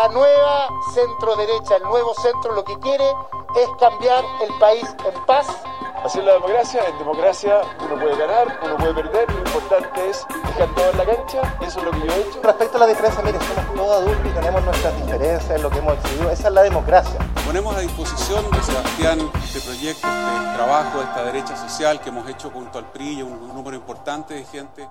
La nueva centro derecha, el nuevo centro, lo que quiere es cambiar el país en paz. Hacer la democracia, en democracia uno puede ganar, uno puede perder, lo importante es dejar todo en la cancha, y eso es lo que yo he hecho. Respecto a la diferencia, mire, somos todos adultos y tenemos nuestras diferencias en lo que hemos decidido, esa es la democracia. Ponemos a disposición de Sebastián este proyecto, este trabajo, esta derecha social que hemos hecho junto al PRI y un, un número importante de gente.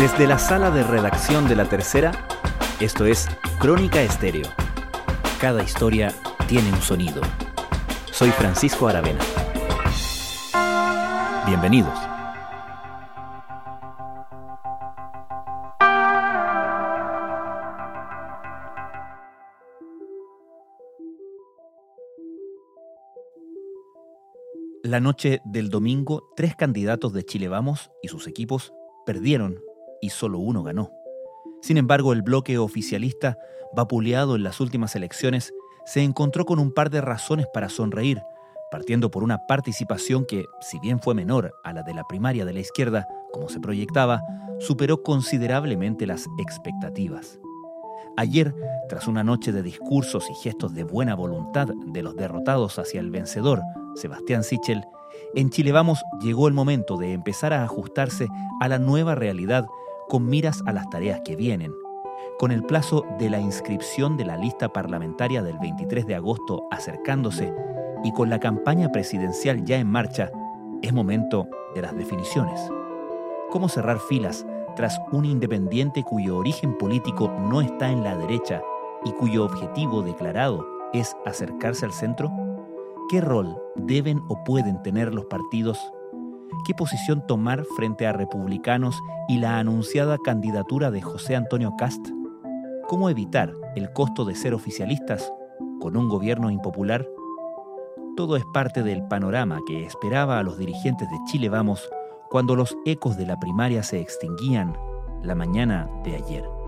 Desde la sala de redacción de La Tercera, esto es Crónica Estéreo. Cada historia tiene un sonido. Soy Francisco Aravena. Bienvenidos. La noche del domingo, tres candidatos de Chile Vamos y sus equipos perdieron y solo uno ganó. Sin embargo, el bloque oficialista, vapuleado en las últimas elecciones, se encontró con un par de razones para sonreír, partiendo por una participación que, si bien fue menor a la de la primaria de la izquierda, como se proyectaba, superó considerablemente las expectativas. Ayer, tras una noche de discursos y gestos de buena voluntad de los derrotados hacia el vencedor, Sebastián Sichel, en Chile Vamos llegó el momento de empezar a ajustarse a la nueva realidad con miras a las tareas que vienen. Con el plazo de la inscripción de la lista parlamentaria del 23 de agosto acercándose y con la campaña presidencial ya en marcha, es momento de las definiciones. ¿Cómo cerrar filas tras un independiente cuyo origen político no está en la derecha y cuyo objetivo declarado es acercarse al centro? ¿Qué rol deben o pueden tener los partidos? ¿Qué posición tomar frente a republicanos y la anunciada candidatura de José Antonio Cast? ¿Cómo evitar el costo de ser oficialistas con un gobierno impopular? Todo es parte del panorama que esperaba a los dirigentes de Chile Vamos cuando los ecos de la primaria se extinguían la mañana de ayer.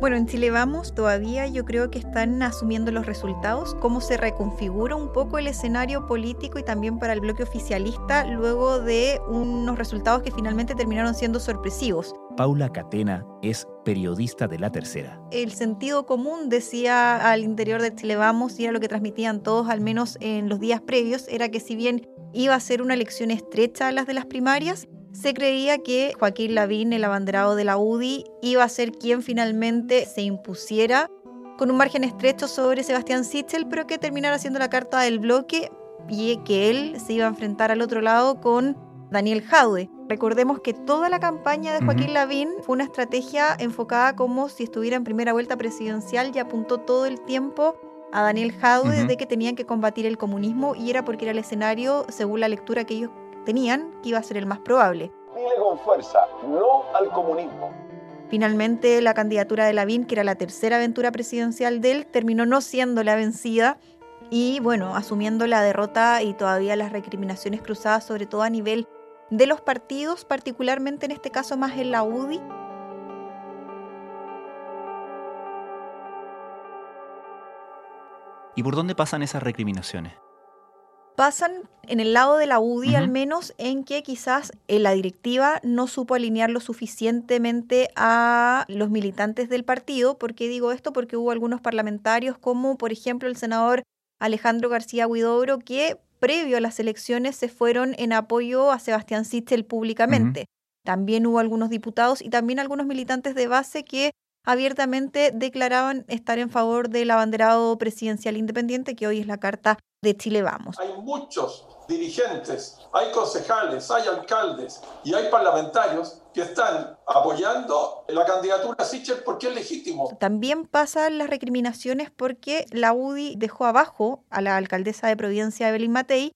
Bueno, en Chile Vamos todavía yo creo que están asumiendo los resultados, cómo se reconfigura un poco el escenario político y también para el bloque oficialista luego de unos resultados que finalmente terminaron siendo sorpresivos. Paula Catena es periodista de La Tercera. El sentido común, decía al interior de Chile Vamos, y era lo que transmitían todos, al menos en los días previos, era que si bien iba a ser una elección estrecha a las de las primarias, se creía que Joaquín Lavín, el abanderado de la UDI, iba a ser quien finalmente se impusiera con un margen estrecho sobre Sebastián Sichel, pero que terminara siendo la carta del bloque y que él se iba a enfrentar al otro lado con Daniel Jaude. Recordemos que toda la campaña de Joaquín Lavín fue una estrategia enfocada como si estuviera en primera vuelta presidencial y apuntó todo el tiempo a Daniel Jaude de que tenían que combatir el comunismo y era porque era el escenario, según la lectura que ellos que iba a ser el más probable. Dile con fuerza, no al comunismo. Finalmente, la candidatura de Lavín, que era la tercera aventura presidencial de él, terminó no siendo la vencida y, bueno, asumiendo la derrota y todavía las recriminaciones cruzadas, sobre todo a nivel de los partidos, particularmente en este caso más en la UDI. ¿Y por dónde pasan esas recriminaciones? Pasan en el lado de la UDI al menos en que quizás en la directiva no supo alinear lo suficientemente a los militantes del partido. ¿Por qué digo esto? Porque hubo algunos parlamentarios como por ejemplo el senador Alejandro García Huidobro que previo a las elecciones se fueron en apoyo a Sebastián Sichel públicamente. También hubo algunos diputados y también algunos militantes de base que abiertamente declaraban estar en favor del abanderado presidencial independiente, que hoy es la carta de Chile Vamos. Hay muchos dirigentes, hay concejales, hay alcaldes y hay parlamentarios que están apoyando la candidatura a Sichel porque es legítimo. También pasan las recriminaciones porque la UDI dejó abajo a la alcaldesa de Providencia, Evelyn Matei,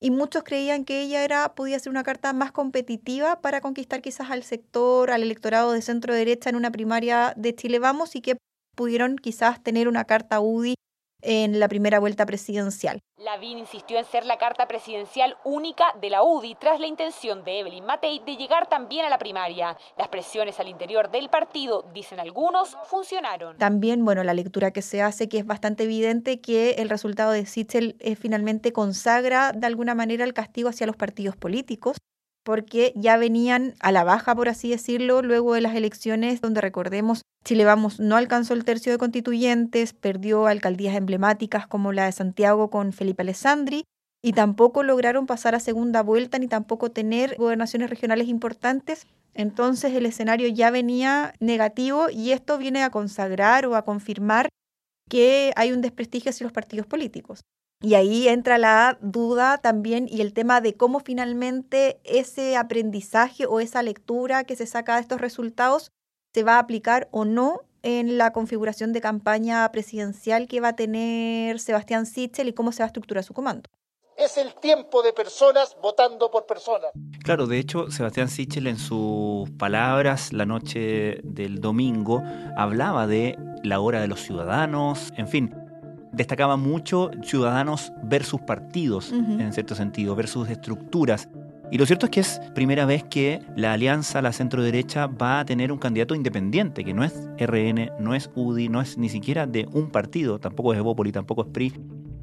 y muchos creían que ella era podía ser una carta más competitiva para conquistar quizás al sector, al electorado de centro derecha en una primaria de Chile Vamos y que pudieron quizás tener una carta UDI en la primera vuelta presidencial. Lavín insistió en ser la carta presidencial única de la UDI tras la intención de Evelyn Matei de llegar también a la primaria. Las presiones al interior del partido, dicen algunos, funcionaron. También, bueno, la lectura que se hace que es bastante evidente que el resultado de Sichel eh, finalmente consagra de alguna manera el castigo hacia los partidos políticos porque ya venían a la baja, por así decirlo, luego de las elecciones, donde recordemos, Chile Vamos no alcanzó el tercio de constituyentes, perdió alcaldías emblemáticas como la de Santiago con Felipe Alessandri, y tampoco lograron pasar a segunda vuelta ni tampoco tener gobernaciones regionales importantes. Entonces el escenario ya venía negativo y esto viene a consagrar o a confirmar que hay un desprestigio hacia los partidos políticos. Y ahí entra la duda también y el tema de cómo finalmente ese aprendizaje o esa lectura que se saca de estos resultados se va a aplicar o no en la configuración de campaña presidencial que va a tener Sebastián Sichel y cómo se va a estructurar su comando. Es el tiempo de personas votando por personas. Claro, de hecho, Sebastián Sichel en sus palabras la noche del domingo hablaba de la hora de los ciudadanos, en fin, destacaba mucho ciudadanos versus partidos, en cierto sentido, versus estructuras. Y lo cierto es que es primera vez que la alianza, la centro derecha, va a tener un candidato independiente, que no es RN, no es UDI, no es ni siquiera de un partido, tampoco es Evópoli, tampoco es PRI.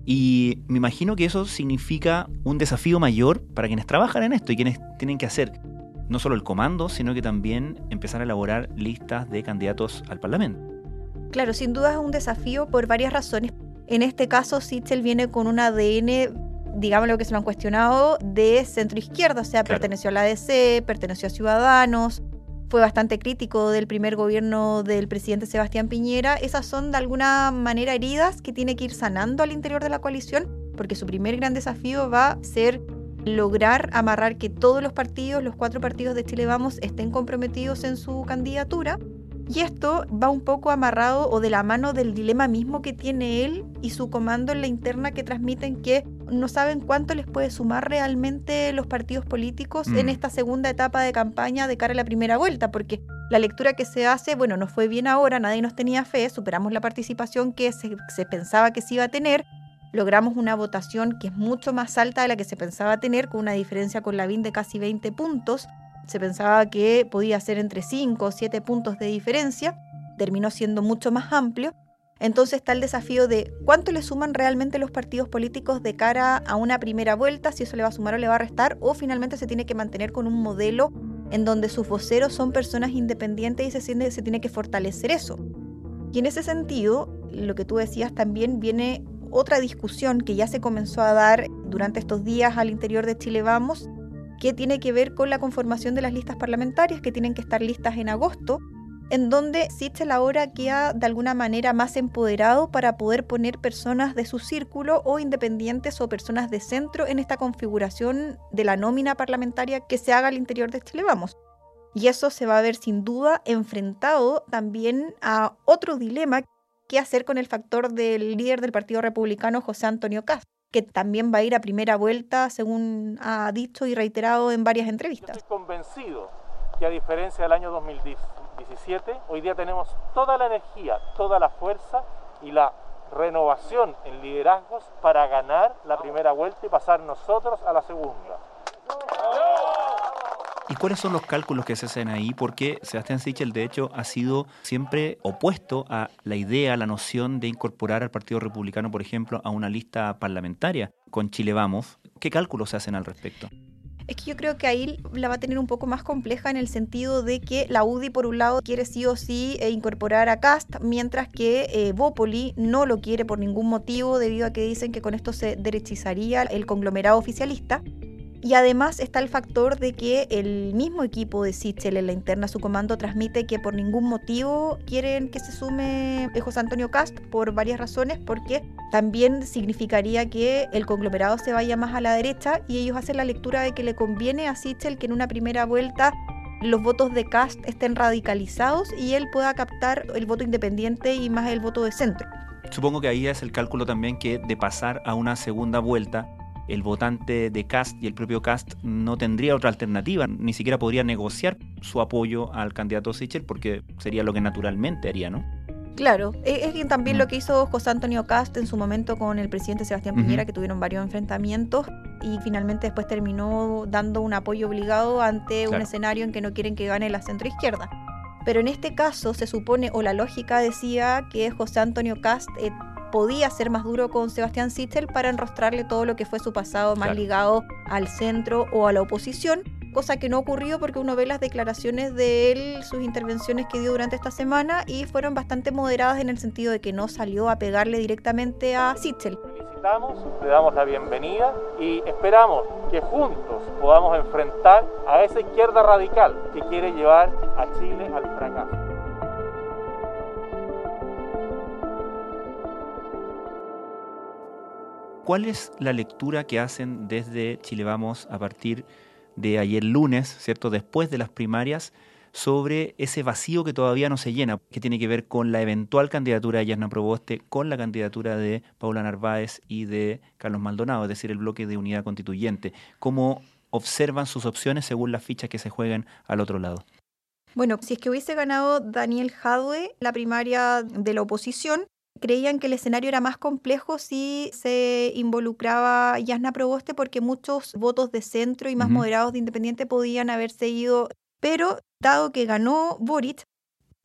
Y me imagino que eso significa un desafío mayor para quienes trabajan en esto y quienes tienen que hacer no solo el comando, sino que también empezar a elaborar listas de candidatos al Parlamento. Claro, sin duda es un desafío por varias razones. En este caso, Sitzel viene con un ADN, digamos lo que se lo han cuestionado, de centro izquierda, o sea, perteneció a la ADC, perteneció a Ciudadanos, fue bastante crítico del primer gobierno del presidente Sebastián Piñera. Esas son de alguna manera heridas que tiene que ir sanando al interior de la coalición, porque su primer gran desafío va a ser lograr amarrar que todos los partidos, los cuatro partidos de Chile Vamos, estén comprometidos en su candidatura y esto va un poco amarrado o de la mano del dilema mismo que tiene él y su comando en la interna que transmiten que no saben cuánto les puede sumar realmente los partidos políticos en mm. esta segunda etapa de campaña de cara a la primera vuelta, porque la lectura que se hace, bueno, no fue bien ahora, nadie nos tenía fe, superamos la participación que se, se pensaba que se iba a tener, logramos una votación que es mucho más alta de la que se pensaba tener, con una diferencia con la VIN de casi 20 puntos se pensaba que podía ser entre 5 o 7 puntos de diferencia, terminó siendo mucho más amplio. Entonces está el desafío de cuánto le suman realmente los partidos políticos de cara a una primera vuelta, si eso le va a sumar o le va a restar, o finalmente se tiene que mantener con un modelo en donde sus voceros son personas independientes y se, se tiene que fortalecer eso. Y en ese sentido, lo que tú decías también viene otra discusión que ya se comenzó a dar durante estos días al interior de Chile Vamos, que tiene que ver con la conformación de las listas parlamentarias que tienen que estar listas en agosto, en donde Sichel ahora queda de alguna manera más empoderado para poder poner personas de su círculo o independientes o personas de centro en esta configuración de la nómina parlamentaria que se haga al interior de Chile Vamos. Y eso se va a ver sin duda enfrentado también a otro dilema, que hacer con el factor del líder del Partido Republicano, José Antonio Castro que también va a ir a primera vuelta, según ha dicho y reiterado en varias entrevistas. estoy convencido que a diferencia del año 2017, hoy día tenemos toda la energía, toda la fuerza y la renovación en liderazgos para ganar la primera vuelta y pasar nosotros a la segunda. ¿Y cuáles son los cálculos que se hacen ahí? Porque Sebastián Sichel, de hecho, ha sido siempre opuesto a la idea, a la noción de incorporar al Partido Republicano, por ejemplo, a una lista parlamentaria con Chile Vamos. ¿Qué cálculos se hacen al respecto? Es que yo creo que ahí la va a tener un poco más compleja en el sentido de que la UDI, por un lado, quiere sí o sí eh, incorporar a Cast, mientras que eh, Bópoli no lo quiere por ningún motivo, debido a que dicen que con esto se derechizaría el conglomerado oficialista. Y además está el factor de que el mismo equipo de Sichel en la interna, su comando, transmite que por ningún motivo quieren que se sume José Antonio Cast por varias razones, porque también significaría que el conglomerado se vaya más a la derecha y ellos hacen la lectura de que le conviene a Sichel que en una primera vuelta los votos de Cast estén radicalizados y él pueda captar el voto independiente y más el voto de centro. Supongo que ahí es el cálculo también que de pasar a una segunda vuelta el votante de Cast y el propio Cast no tendría otra alternativa, ni siquiera podría negociar su apoyo al candidato Sichel porque sería lo que naturalmente haría, ¿no? Claro, e, es bien también lo que hizo José Antonio Cast en su momento con el presidente Sebastián Piñera, que tuvieron varios enfrentamientos y finalmente después terminó dando un apoyo obligado ante un escenario en que no quieren que gane la centroizquierda. Pero en este caso se supone, o la lógica decía, que José Antonio Cast eh, podía ser más duro con Sebastián Sichel para enrostrarle todo lo que fue su pasado más ligado al centro o a la oposición cosa que no ocurrió porque uno ve las declaraciones de él, sus intervenciones que dio durante esta semana y fueron bastante moderadas en el sentido de que no salió a pegarle directamente a Sitzel. Felicitamos, le damos la bienvenida y esperamos que juntos podamos enfrentar a esa izquierda radical que quiere llevar a Chile al fracaso. ¿Cuál es la lectura que hacen desde Chile Vamos a partir de ayer lunes, ¿cierto? Después de las primarias, sobre ese vacío que todavía no se llena, que tiene que ver con la eventual candidatura de Yasna Proboste, con la candidatura de Paula Narváez y de Carlos Maldonado, es decir, el bloque de unidad constituyente. ¿Cómo observan sus opciones según las fichas que se juegan al otro lado? Bueno, si es que hubiese ganado Daniel Jadwe la primaria de la oposición, creían que el escenario era más complejo si se involucraba Yasna Proboste porque muchos votos de centro y más moderados de independiente podían haberse ido. Pero dado que ganó Boric,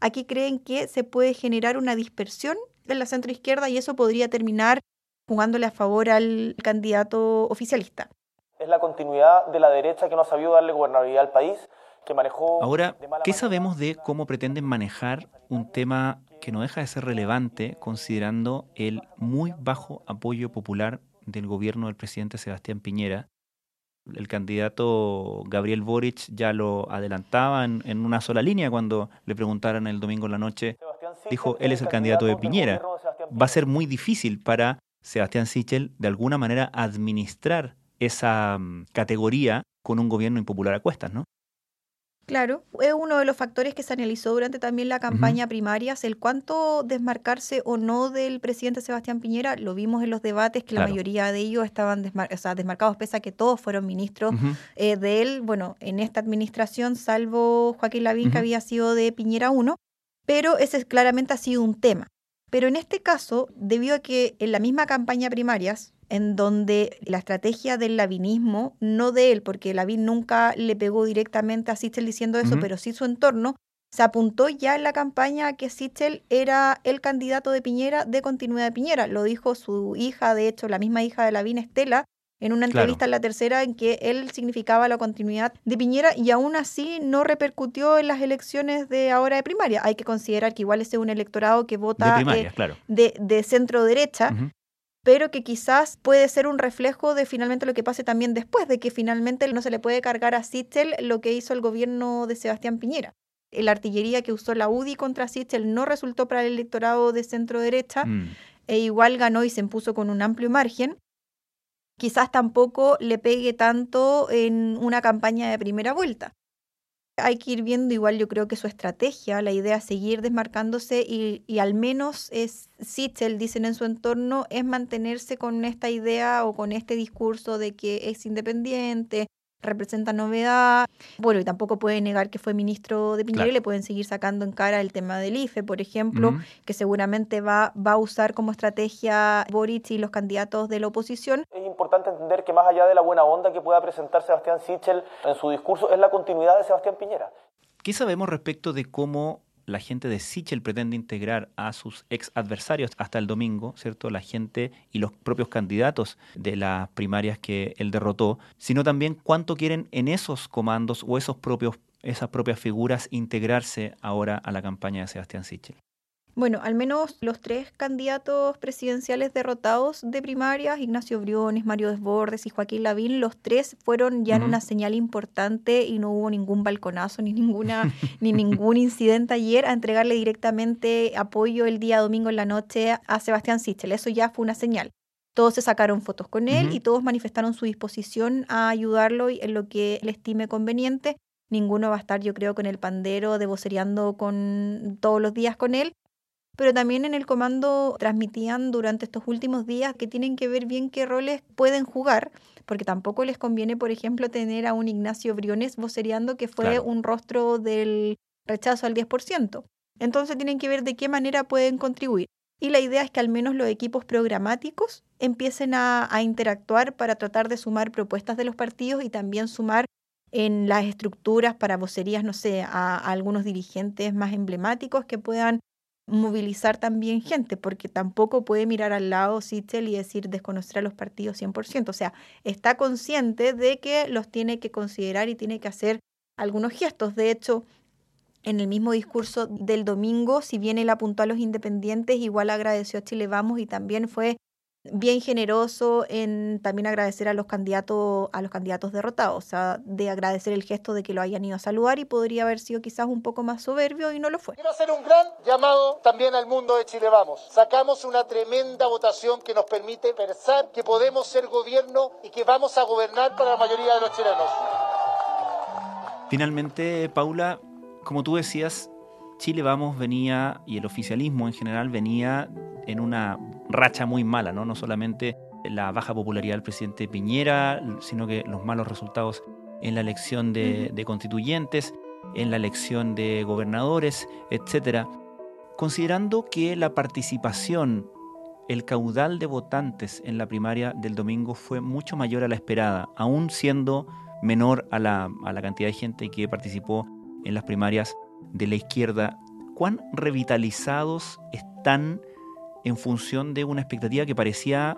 aquí creen que se puede generar una dispersión en la centro izquierda y eso podría terminar jugándole a favor al candidato oficialista. Es la continuidad de la derecha que no ha sabido darle gobernabilidad al país, que manejó... Ahora, ¿qué sabemos de cómo pretenden manejar un tema que no deja de ser relevante considerando el muy bajo apoyo popular del gobierno del presidente Sebastián Piñera. El candidato Gabriel Boric ya lo adelantaba en, una sola línea cuando le preguntaron el domingo en la noche. Dijo, él es el candidato de Piñera. Va a ser muy difícil para Sebastián Sichel de alguna manera administrar esa mm, categoría con un gobierno impopular a cuestas, ¿no? Claro, es uno de los factores que se analizó durante también la campaña primaria, el cuánto desmarcarse o no del presidente Sebastián Piñera, lo vimos en los debates que la mayoría de ellos estaban desmarcados, pese a que todos fueron ministros eh, de él, bueno, en esta administración, salvo Joaquín Lavín, que había sido de Piñera 1, pero ese claramente ha sido un tema. Pero en este caso, debido a que en la misma campaña primarias, en donde la estrategia del lavinismo, no de él, porque Lavín nunca le pegó directamente a Sichel diciendo eso, pero sí su entorno, se apuntó ya en la campaña a que Sichel era el candidato de Piñera de continuidad de Piñera. Lo dijo su hija, de hecho, la misma hija de Lavín, Estela, en una entrevista en la tercera en que él significaba la continuidad de Piñera y aún así no repercutió en las elecciones de ahora de primaria. Hay que considerar que igual ese es un electorado que vota de, de, centro derecha pero que quizás puede ser un reflejo de finalmente lo que pase también después, de que finalmente no se le puede cargar a Sichel lo que hizo el gobierno de Sebastián Piñera. La artillería que usó la UDI contra Sichel no resultó para el electorado de centro derecha mm. e igual ganó y se impuso con un amplio margen. Quizás tampoco le pegue tanto en una campaña de primera vuelta hay que ir viendo igual yo creo que su estrategia, la idea es seguir desmarcándose y, y al menos es, Sichel, dicen en su entorno, es mantenerse con esta idea o con este discurso de que es independiente, representa novedad. Bueno, y tampoco puede negar que fue ministro de Piñera y le pueden seguir sacando en cara el tema del IFE, por ejemplo, que seguramente va, va a usar como estrategia Boric y los candidatos de la oposición. Importante entender que más allá de la buena onda que pueda presentar Sebastián Sichel en su discurso, es la continuidad de Sebastián Piñera. ¿Qué sabemos respecto de cómo la gente de Sichel pretende integrar a sus ex adversarios hasta el domingo, ¿cierto? La gente y los propios candidatos de las primarias que él derrotó, sino también cuánto quieren en esos comandos o esos propios, esas propias figuras integrarse ahora a la campaña de Sebastián Sichel. Bueno, al menos los tres candidatos presidenciales derrotados de primarias, Ignacio Briones, Mario Desbordes y Joaquín Lavín, los tres fueron ya en una señal importante y no hubo ningún balconazo ni ninguna ni ningún incidente ayer a entregarle directamente apoyo el día domingo en la noche a Sebastián Sichel. Eso ya fue una señal. Todos se sacaron fotos con él y todos manifestaron su disposición a ayudarlo en lo que le estime conveniente. Ninguno va a estar, yo creo, con el pandero de vocereando con todos los días con él pero también en el comando transmitían durante estos últimos días que tienen que ver bien qué roles pueden jugar, porque tampoco les conviene, por ejemplo, tener a un Ignacio Briones vocereando que fue un rostro del rechazo al 10%. Entonces tienen que ver de qué manera pueden contribuir. Y la idea es que al menos los equipos programáticos empiecen a, interactuar para tratar de sumar propuestas de los partidos y también sumar en las estructuras para vocerías, no sé, a, algunos dirigentes más emblemáticos que puedan movilizar también gente, porque tampoco puede mirar al lado Sichel y decir desconocer a los partidos 100%. O sea, está consciente de que los tiene que considerar y tiene que hacer algunos gestos. De hecho, en el mismo discurso del domingo, si bien él apuntó a los independientes, igual agradeció a Chile Vamos y también fue bien generoso en también agradecer a los candidatos a los candidatos derrotados, o sea, de agradecer el gesto de que lo hayan ido a saludar y podría haber sido quizás un poco más soberbio y no lo fue. Quiero hacer un gran llamado también al mundo de Chile Vamos. Sacamos una tremenda votación que nos permite pensar que podemos ser gobierno y que vamos a gobernar para la mayoría de los chilenos. Finalmente, Paula, como tú decías, Chile Vamos venía, y el oficialismo en general venía en una racha muy mala, ¿no? No solamente la baja popularidad del presidente Piñera, sino que los malos resultados en la elección de, constituyentes, en la elección de gobernadores, etc. Considerando que la participación, el caudal de votantes en la primaria del domingo fue mucho mayor a la esperada, aún siendo menor a la, a la cantidad de gente que participó en las primarias de la izquierda, ¿cuán revitalizados están en función de una expectativa que parecía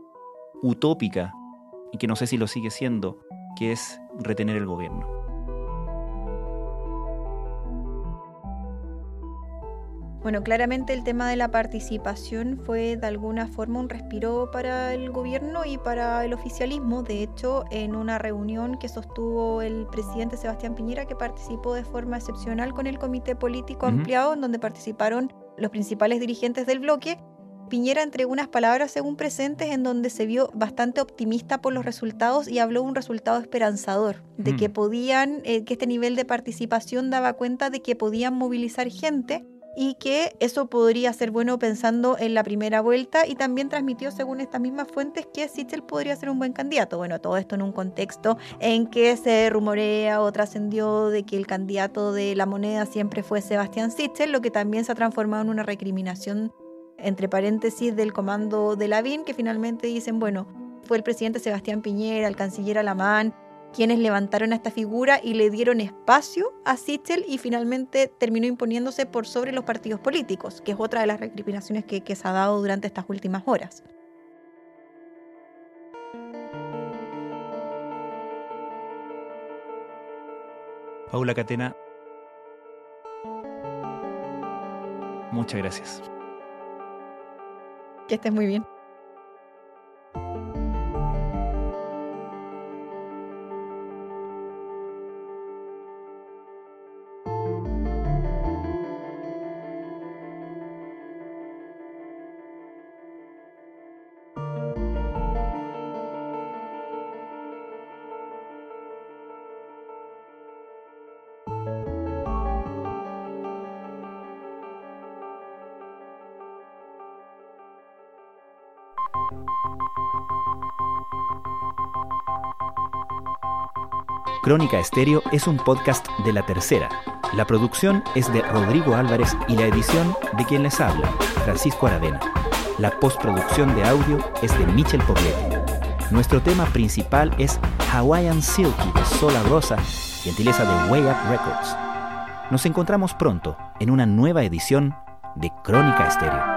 utópica y que no sé si lo sigue siendo, que es retener el gobierno? Bueno, claramente el tema de la participación fue de alguna forma un respiro para el gobierno y para el oficialismo. De hecho, en una reunión que sostuvo el presidente Sebastián Piñera, que participó de forma excepcional con el comité político ampliado, en donde participaron los principales dirigentes del bloque, Piñera entregó unas palabras según presentes en donde se vio bastante optimista por los resultados y habló un resultado esperanzador, de que podían, eh, que este nivel de participación daba cuenta de que podían movilizar gente y que eso podría ser bueno pensando en la primera vuelta y también transmitió según estas mismas fuentes que Sichel podría ser un buen candidato. Bueno, todo esto en un contexto en que se rumorea o trascendió de que el candidato de la moneda siempre fue Sebastián Sichel, lo que también se ha transformado en una recriminación entre paréntesis del comando de la BIN, que finalmente dicen, bueno, fue el presidente Sebastián Piñera, el canciller Alamán, quienes levantaron a esta figura y le dieron espacio a Sichel y finalmente terminó imponiéndose por sobre los partidos políticos, que es otra de las recriminaciones que, que se ha dado durante estas últimas horas. Paula Catena, muchas gracias. Que estés muy bien. Crónica Estéreo es un podcast de La Tercera. La producción es de Rodrigo Álvarez y la edición de quien les habla, Francisco Aravena. La postproducción de audio es de Michel Poblete. Nuestro tema principal es Hawaiian Silky de Sola Rosa, gentileza de Way Up Records. Nos encontramos pronto en una nueva edición de Crónica Estéreo.